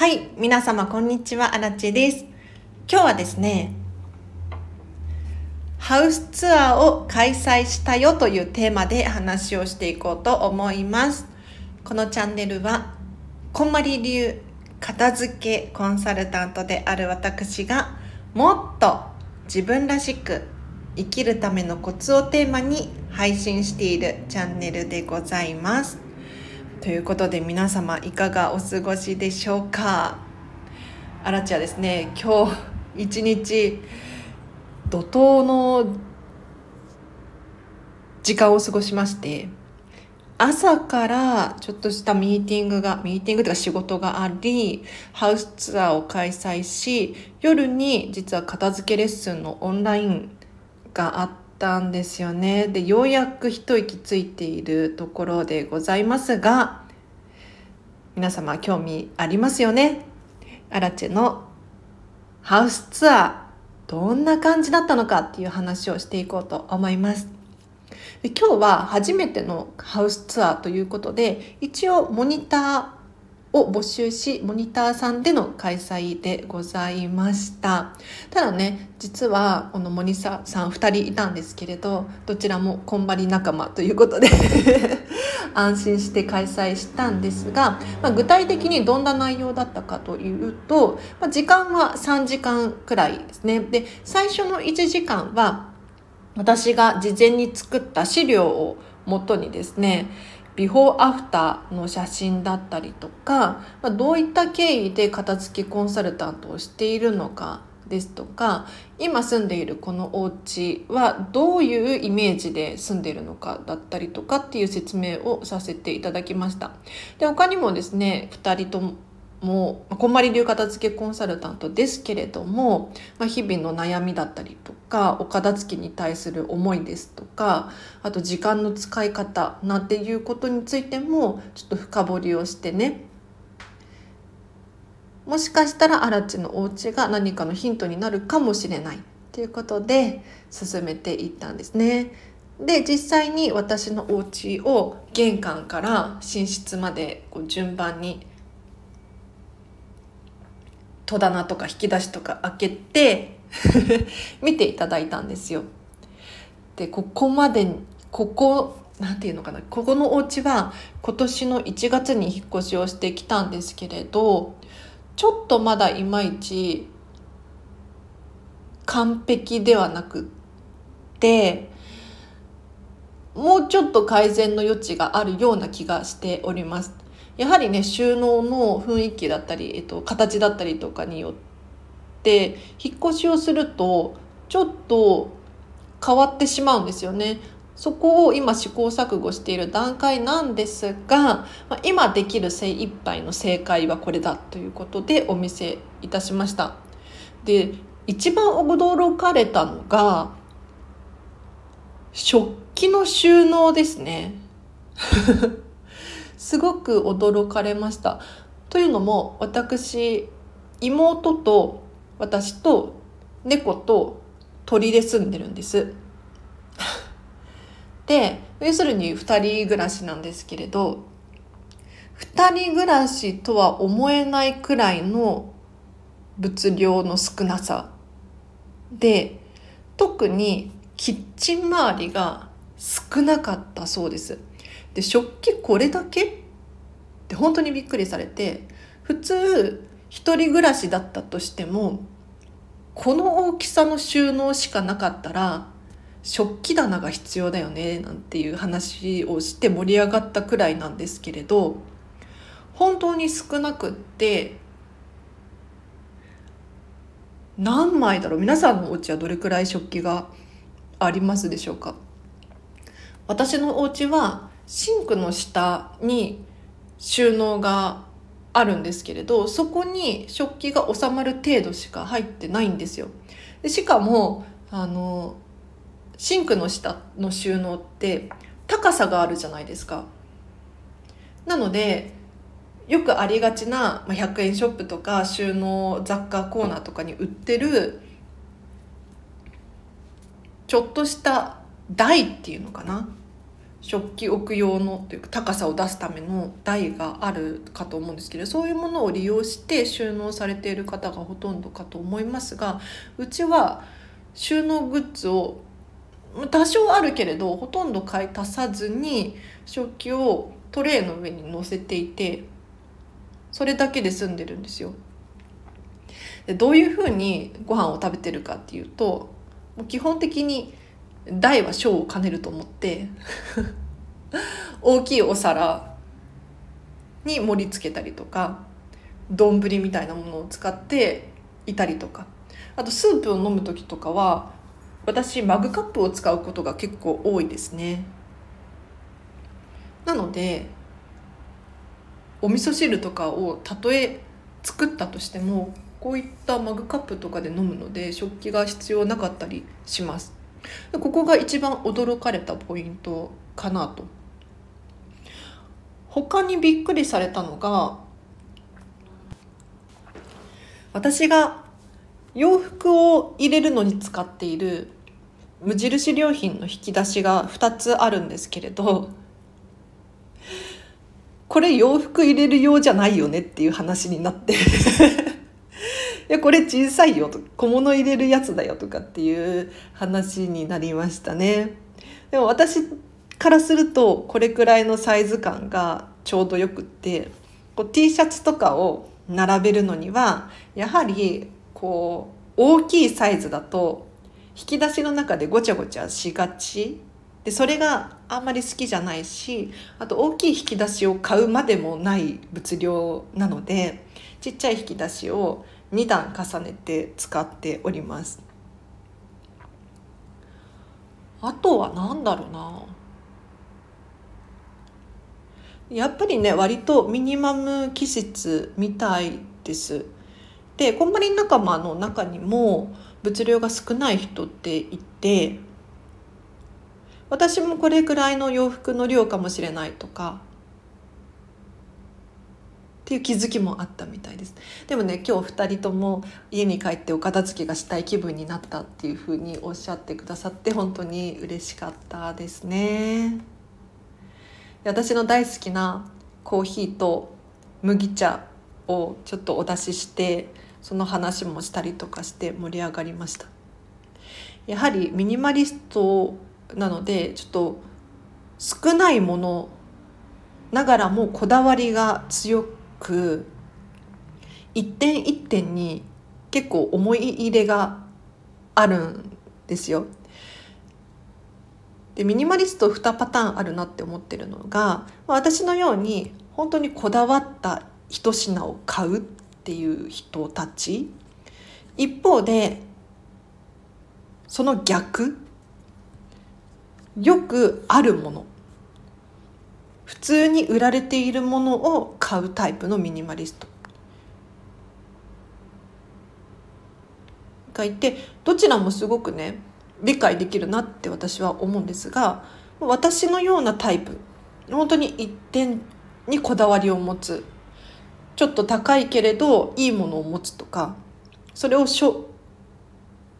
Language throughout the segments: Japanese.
はい、皆様こんにちは、アラチェです。今日はですね、ハウスツアーを開催したよというテーマで話をしていこうと思います。このチャンネルは、こんまり流片付けコンサルタントである私が、もっと自分らしく生きるためのコツをテーマに配信しているチャンネルでございます。ということで皆様いかがお過ごしでしょうか？アラチはですね。今日一日怒涛の時間を過ごしまして朝からちょっとしたミーティングがミーティングというか仕事がありハウスツアーを開催し夜に実は片付けレッスンのオンラインがあったんですよね。でようやく一息ついているところでございますが皆様興味ありますよね？アラチェのハウスツアーどんな感じだったのか？っていう話をしていこうと思います。で今日は初めてのハウスツアーということで一応モニターを募集しモニターさんでの開催でございました。ただね実はこのモニターさん2人いたんですけれどどちらもこんばり仲間ということで 安心して開催したんですが、まあ、具体的にどんな内容だったかというと、まあ、時間は3時間くらいですね。で最初の1時間は私が事前に作った資料をもとにですねビフォーアフターの写真だったりとか、まあ、どういった経緯で片付けコンサルタントをしているのかですとか今住んでいるこのお家はどういうイメージで住んでいるのかだったりとかっていう説明をさせていただきました。で他にもですね2人ともうこんまり流片付けコンサルタントですけれども、まあ、日々の悩みだったりとかお片付けに対する思いですとかあと時間の使い方なんていうことについてもちょっと深掘りをしてねもしかしたらアラチのお家が何かのヒントになるかもしれないということで進めていったんですね。で実際に私のお家を玄関から寝室までこう順番に戸棚とか引き出しとか開けて 見ていただいたんですよ。でここまでここなんていうのかなここのお家は今年の1月に引っ越しをしてきたんですけれどちょっとまだいまいち完璧ではなくってもうちょっと改善の余地があるような気がしております。やはりね収納の雰囲気だったり、えっと、形だったりとかによって引っ越しをするとちょっと変わってしまうんですよね。そこを今試行錯誤している段階なんですが、ま、今できる精一杯の正解はこれだということでお見せいたしました。で一番驚かれたのが食器の収納ですね。すごく驚かれました。というのも私妹と私と猫と鳥で住んでるんです。で要するに2人暮らしなんですけれど2人暮らしとは思えないくらいの物量の少なさ。で特にキッチン周りが少なかったそうです。で食器これだけ？って本当にびっくりされて普通一人暮らしだったとしてもこの大きさの収納しかなかったら食器棚が必要だよねなんていう話をして盛り上がったくらいなんですけれど本当に少なくって何枚だろう？皆さんのお家はどれくらい食器がありますでしょうか？私のお家はシンクの下に収納があるんですけれどそこに食器が収まる程度しか入ってないんですよ。でしかもあのシンクの下の収納って高さがあるじゃないですか。なのでよくありがちな100円ショップとか収納雑貨コーナーとかに売ってるちょっとした台っていうのかな食器置く用のというか高さを出すための台があるかと思うんですけどそういうものを利用して収納されている方がほとんどかと思いますがうちは収納グッズを多少あるけれどほとんど買い足さずに食器をトレイの上に乗せていてそれだけで済んでるんですよ。でどういうふうにご飯を食べてるかっていうともう基本的に大は小を兼ねると思って大きいお皿に盛り付けたりとか丼みたいなものを使っていたりとか。あとスープを飲む時とかは私マグカップを使うことが結構多いですね。なのでお味噌汁とかをたとえ作ったとしてもこういったマグカップとかで飲むので食器が必要なかったりします。ここが一番驚かれたポイントかなと。他にびっくりされたのが私が洋服を入れるのに使っている無印良品の引き出しが2つあるんですけれどこれ洋服入れるようじゃないよねっていう話になって。これ小さいよと小物入れるやつだよとかっていう話になりましたね。でも私からするとこれくらいのサイズ感がちょうどよくってこう T シャツとかを並べるのにはやはりこう大きいサイズだと引き出しの中でごちゃごちゃしがち。でそれがあんまり好きじゃないしあと大きい引き出しを買うまでもない物量なのでちっちゃい引き出しを2段重ねて使っております。あとは何だろうな。やっぱりね割とミニマム気質みたいです。でコンパニー仲間の中にも物量が少ない人っていて私もこれくらいの洋服の量かもしれないとかっていう気づきもあったみたいです。でもね今日2人とも家に帰ってお片付けがしたい気分になったっていうふうにおっしゃってくださって本当に嬉しかったですね。私の大好きなコーヒーと麦茶をちょっとお出ししてその話もしたりとかして盛り上がりました。やはりミニマリストなのでちょっと少ないものながらもこだわりが強く一点一点に結構思い入れがあるんですよ。でミニマリスト2パターンあるなって思ってるのが私のように本当にこだわった一品を買うっていう人たち一方でその逆よくあるもの普通に売られているものを買うタイプのミニマリスト。がいてどちらもすごくね理解できるなって私は思うんですが私のようなタイプ本当に一点にこだわりを持つちょっと高いけれどいいものを持つとかそれを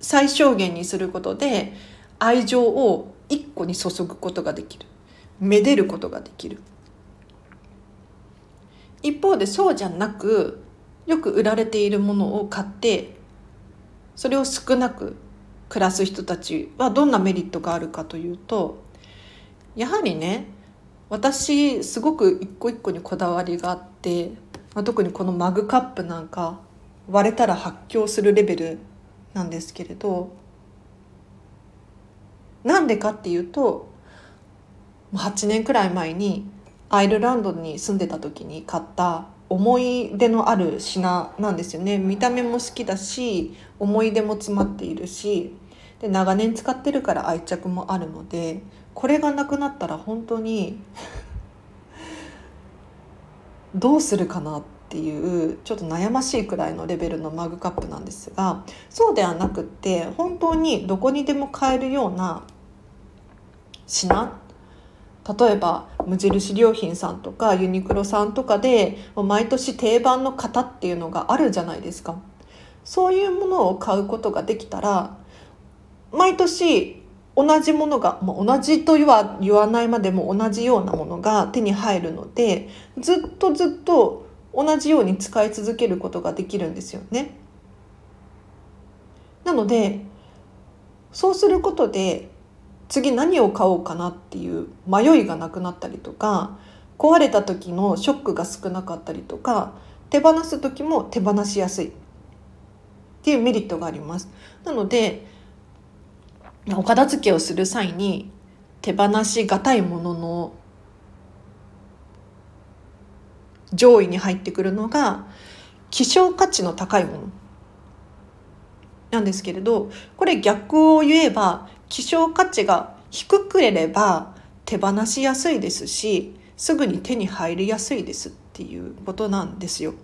最小限にすることで愛情を一個に注ぐことができる。めでることができる。一方でそうじゃなくよく売られているものを買ってそれを少なく暮らす人たちはどんなメリットがあるかというとやはりね私すごく一個一個にこだわりがあって、まあ、特にこのマグカップなんか割れたら発狂するレベルなんですけれどなんでかっていうと8年くらい前にアイルランドに住んでた時に買った思い出のある品なんですよね。見た目も好きだし思い出も詰まっているしで長年使ってるから愛着もあるのでこれがなくなったら本当に どうするかなっていうちょっと悩ましいくらいのレベルのマグカップなんですがそうではなくって本当にどこにでも買えるような品例えば無印良品さんとかユニクロさんとかで毎年定番の型っていうのがあるじゃないですかそういうものを買うことができたら毎年同じものが、まあ、同じとは言わないまでも同じようなものが手に入るのでずっとずっと同じように使い続けることができるんですよね。なのでそうすることで次何を買おうかなっていう迷いがなくなったりとか壊れた時のショックが少なかったりとか手放す時も手放しやすいっていうメリットがあります。なのでお片付けをする際に手放しがたいものの上位に入ってくるのが希少価値の高いものなんですけれどこれ逆を言えば希少価値が低くれれば手放しやすいですしすぐに手に入りやすいですっていうことなんですよ。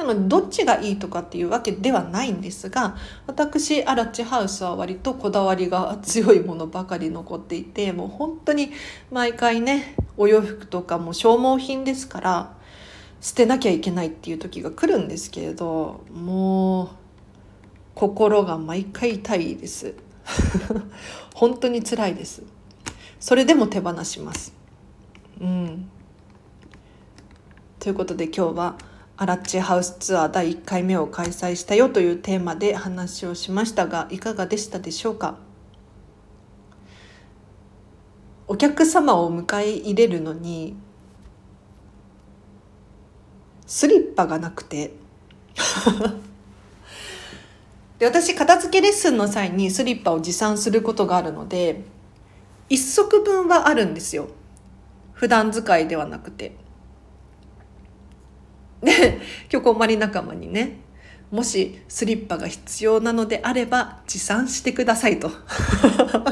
なのでどっちがいいとかっていうわけではないんですが私アラッチハウスは割とこだわりが強いものばかり残っていてもう本当に毎回ねお洋服とかも消耗品ですから捨てなきゃいけないっていう時が来るんですけれどもう心が毎回痛いです。本当に辛いです。それでも手放します。うん。ということで今日はアラッチハウスツアー第1回目を開催したよというテーマで話をしましたがいかがでしたでしょうか？お客様を迎え入れるのにスリッパがなくて で私片付けレッスンの際にスリッパを持参することがあるので1足分はあるんですよ普段使いではなくて。で今日こんまり仲間にねもしスリッパが必要なのであれば持参してくださいと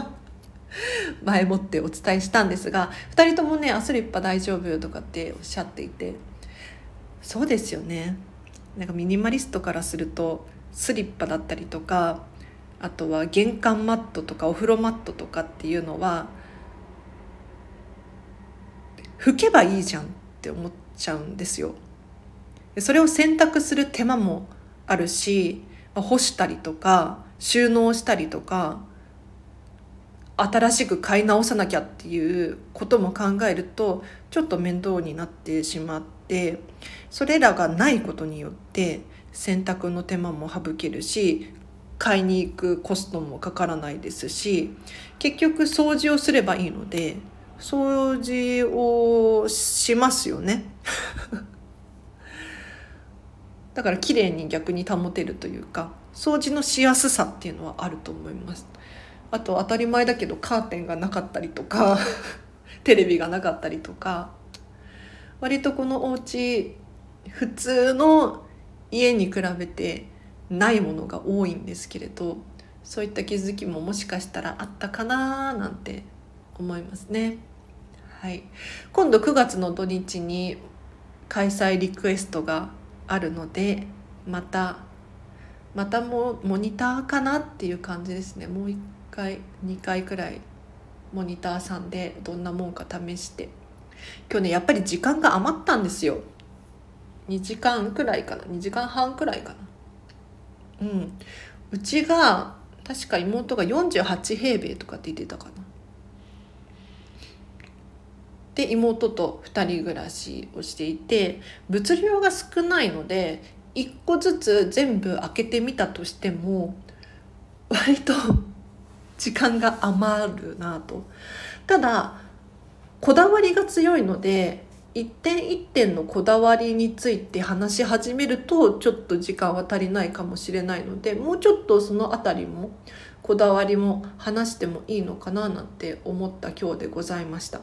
前もってお伝えしたんですが2人ともね「あスリッパ大丈夫?」とかっておっしゃっていてそうですよねなんかミニマリストからするとスリッパだったりとかあとは玄関マットとかお風呂マットとかっていうのは拭けばいいじゃんって思っちゃうんですよ。それを選択する手間もあるし干したりとか収納したりとか新しく買い直さなきゃっていうことも考えるとちょっと面倒になってしまってそれらがないことによって洗濯の手間も省けるし買いに行くコストもかからないですし結局掃除をすればいいので掃除をしますよね。だから綺麗に逆に保てるというか掃除のしやすさっていうのはあると思います。あと当たり前だけどカーテンがなかったりとか テレビがなかったりとか割とこのお家普通の家に比べてないものが多いんですけれどそういった気づきももしかしたらあったかななんて思いますね。はい、今度9月の土日に開催リクエストがあるのでまたまたもモニターかなっていう感じですねもう1回2回くらいモニターさんでどんなもんか試して今日ねやっぱり時間が余ったんですよ。2時間くらいかな。2時間半くらいかな。うん。うちが確か妹が48平米とかって言ってたかな。で妹と2人暮らしをしていて物量が少ないので1個ずつ全部開けてみたとしても割と時間が余るなと。ただこだわりが強いので一点一点のこだわりについて話し始めるとちょっと時間は足りないかもしれないのでもうちょっとその辺りもこだわりも話してもいいのかななんて思った今日でございました。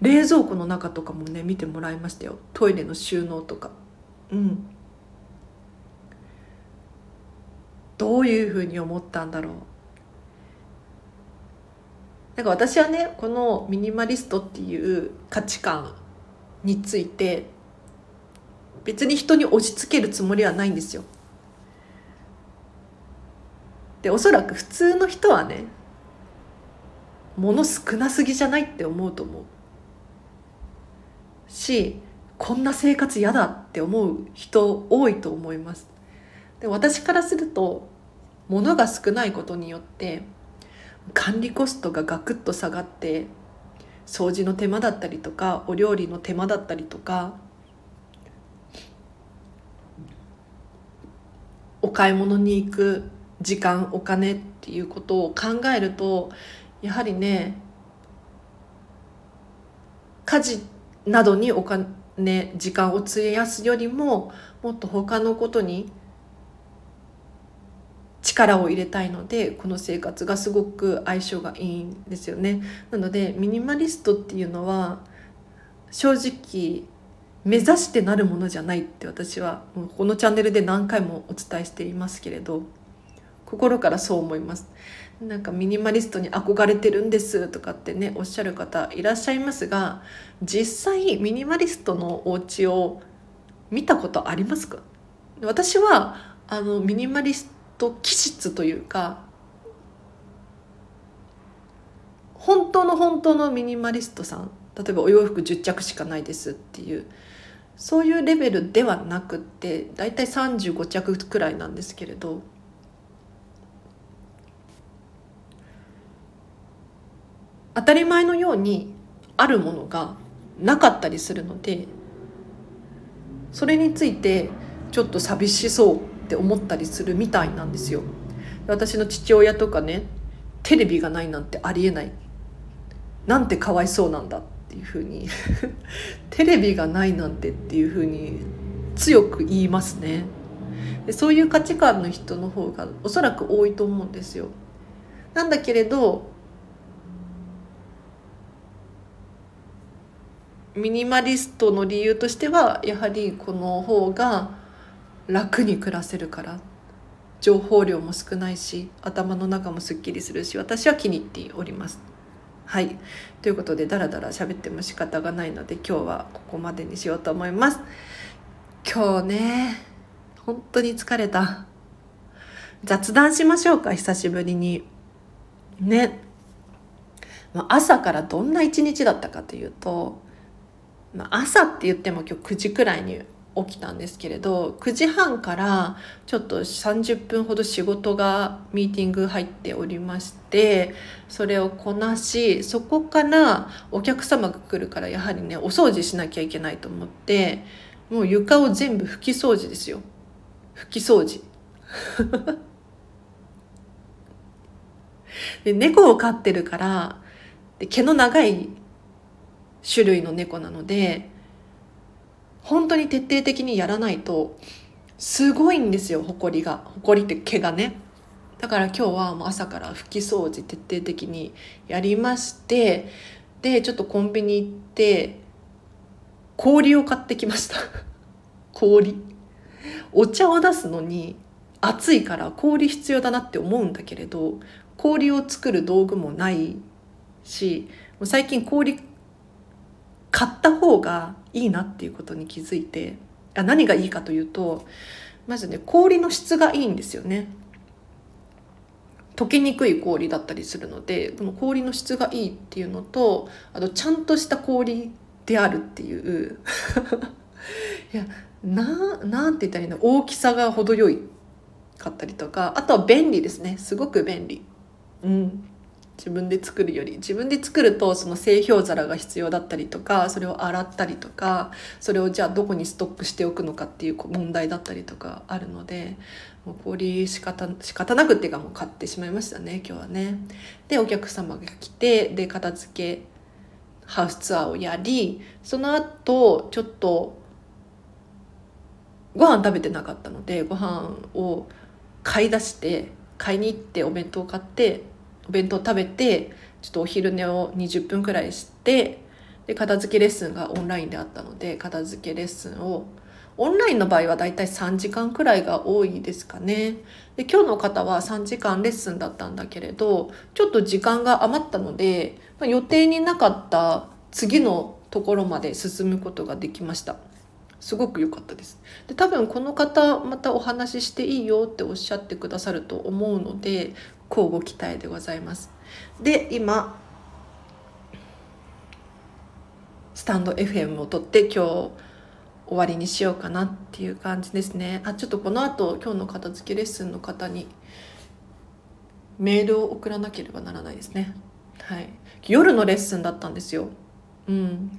冷蔵庫の中とかもね見てもらいましたよ。トイレの収納とか。うん。どういうふうに思ったんだろう。なんか私はねこのミニマリストっていう価値観について別に人に押し付けるつもりはないんですよ。でおそらく普通の人はね物少なすぎじゃないって思うと思う。しこんな生活嫌だって思う人多いと思いますで私からすると物が少ないことによって管理コストがガクッと下がって掃除の手間だったりとかお料理の手間だったりとかお買い物に行く時間お金っていうことを考えるとやはりね家事などにお金時間を費やすよりももっと他のことに力を入れたいのでこの生活がすごく相性がいいんですよね。なのでミニマリストっていうのは正直目指してなるものじゃないって私はもうこのチャンネルで何回もお伝えしていますけれど心からそう思います。なんかミニマリストに憧れてるんですとかってねおっしゃる方いらっしゃいますが実際ミニマリストのお家を見たことありますか？私はあのミニマリスト気質というか本当の本当のミニマリストさん例えばお洋服10着しかないですっていうそういうレベルではなくって大体35着くらいなんですけれど当たり前のようにあるものがなかったりするのでそれについてちょっと寂しそうって思ったりするみたいなんですよ。私の父親とかねテレビがないなんてありえない。なんてかわいそうなんだっていうふうに。テレビがないなんてっていうふうに強く言いますね。でそういう価値観の人の方がおそらく多いと思うんですよ。なんだけれどミニマリストの理由としてはやはりこの方が楽に暮らせるから情報量も少ないし頭の中もすっきりするし私は気に入っております。はいということでダラダラ喋っても仕方がないので今日はここまでにしようと思います。今日ね本当に疲れた雑談しましょうか久しぶりにね朝からどんな一日だったかというと、朝って言っても今日9時くらいに起きたんですけれど9時半からちょっと30分ほど仕事がミーティング入っておりましてそれをこなしそこからお客様が来るからやはりねお掃除しなきゃいけないと思ってもう床を全部拭き掃除ですよ。拭き掃除。で猫を飼ってるからで毛の長い種類の猫なので本当に徹底的にやらないとすごいんですよほこりが。ほこりって毛がね。だから今日はもう朝から拭き掃除徹底的にやりましてでちょっとコンビニ行って氷を買ってきました。氷。お茶を出すのに暑いから氷必要だなって思うんだけれど氷を作る道具もないし最近氷買った方がいいなっていうことに気づいてあ何がいいかというとまずね氷の質がいいんですよね。溶けにくい氷だったりするのでこの氷の質がいいっていうのとあとちゃんとした氷であるっていう。いやななんて言ったらいいの？大きさが程よいかったりとかあとは便利ですね。すごく便利。うん。自分で作るより自分で作るとその製氷皿が必要だったりとかそれを洗ったりとかそれをじゃあどこにストックしておくのかっていう問題だったりとかあるのでもう氷仕方仕方なくっていうかもう買ってしまいましたね今日はね。でお客様が来てで片付けハウスツアーをやりその後ちょっとご飯食べてなかったのでご飯を買い出して買いに行ってお弁当を買ってお弁当食べてちょっとお昼寝を20分くらいしてで片付けレッスンがオンラインであったので片付けレッスンをオンラインの場合はだいたい3時間くらいが多いですかね。で今日の方は3時間レッスンだったんだけれどちょっと時間が余ったので、ま、予定になかった次のところまで進むことができました。すごく良かったです。で多分この方またお話ししていいよっておっしゃってくださると思うので交互期待でございます。で今スタンド FM を撮って今日終わりにしようかなっていう感じですね。あちょっとこの後今日の片付けレッスンの方にメールを送らなければならないですね。はい。夜のレッスンだったんですよ。うん。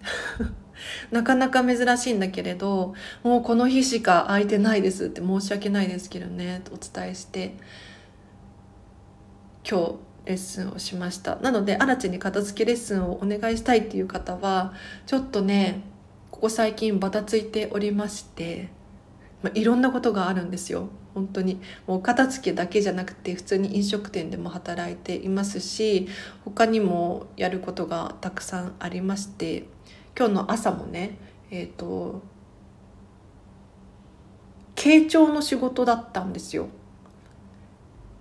なかなか珍しいんだけれどもうこの日しか空いてないですって申し訳ないですけどねお伝えして。今日レッスンをしました。なので新地に片付けレッスンをお願いしたいっていう方はちょっとねここ最近バタついておりまして、まあ、いろんなことがあるんですよ。本当に。もう片付けだけじゃなくて普通に飲食店でも働いていますし他にもやることがたくさんありまして今日の朝もねえっ、ー、と傾聴の仕事だったんですよ。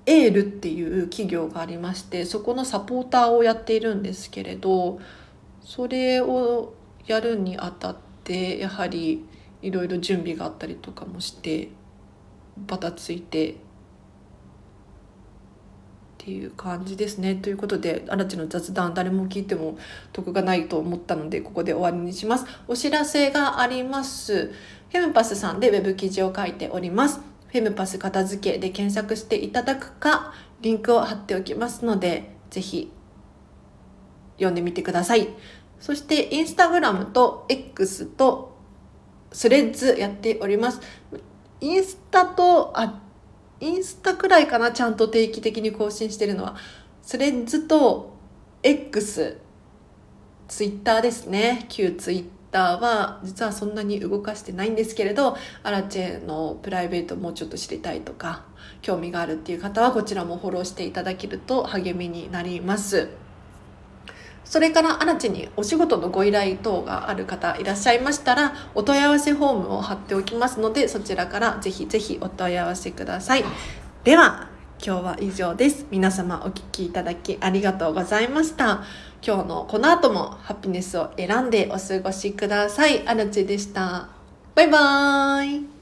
エールっていう企業がありましてそこのサポーターをやっているんですけれどそれをやるにあたってやはりいろいろ準備があったりとかもしてバタついてっていう感じですね。ということで、アラチの雑談誰も聞いても得がないと思ったので、ここで終わりにします。お知らせがあります。フェムパスさんでウェブ記事を書いております。フェムパス片付けで検索していただくか、リンクを貼っておきますので、ぜひ読んでみてください。そして、インスタグラムと X とスレッズやっております。インスタと、あ、インスタくらいかな、ちゃんと定期的に更新してるのは。スレッズと X、ツイッターですね。旧ツイッターは実はそんなに動かしてないんですけれど、アラチェのプライベートもうちょっと知りたいとか、興味があるっていう方はこちらもフォローしていただけると励みになります。それから新地にお仕事のご依頼等がある方いらっしゃいましたらお問い合わせフォームを貼っておきますのでそちらからぜひぜひお問い合わせくださいでは今日は以上です皆様お聴きいただきありがとうございました今日のこの後もハピネスを選んでお過ごしください。アルチでした。バイバーイ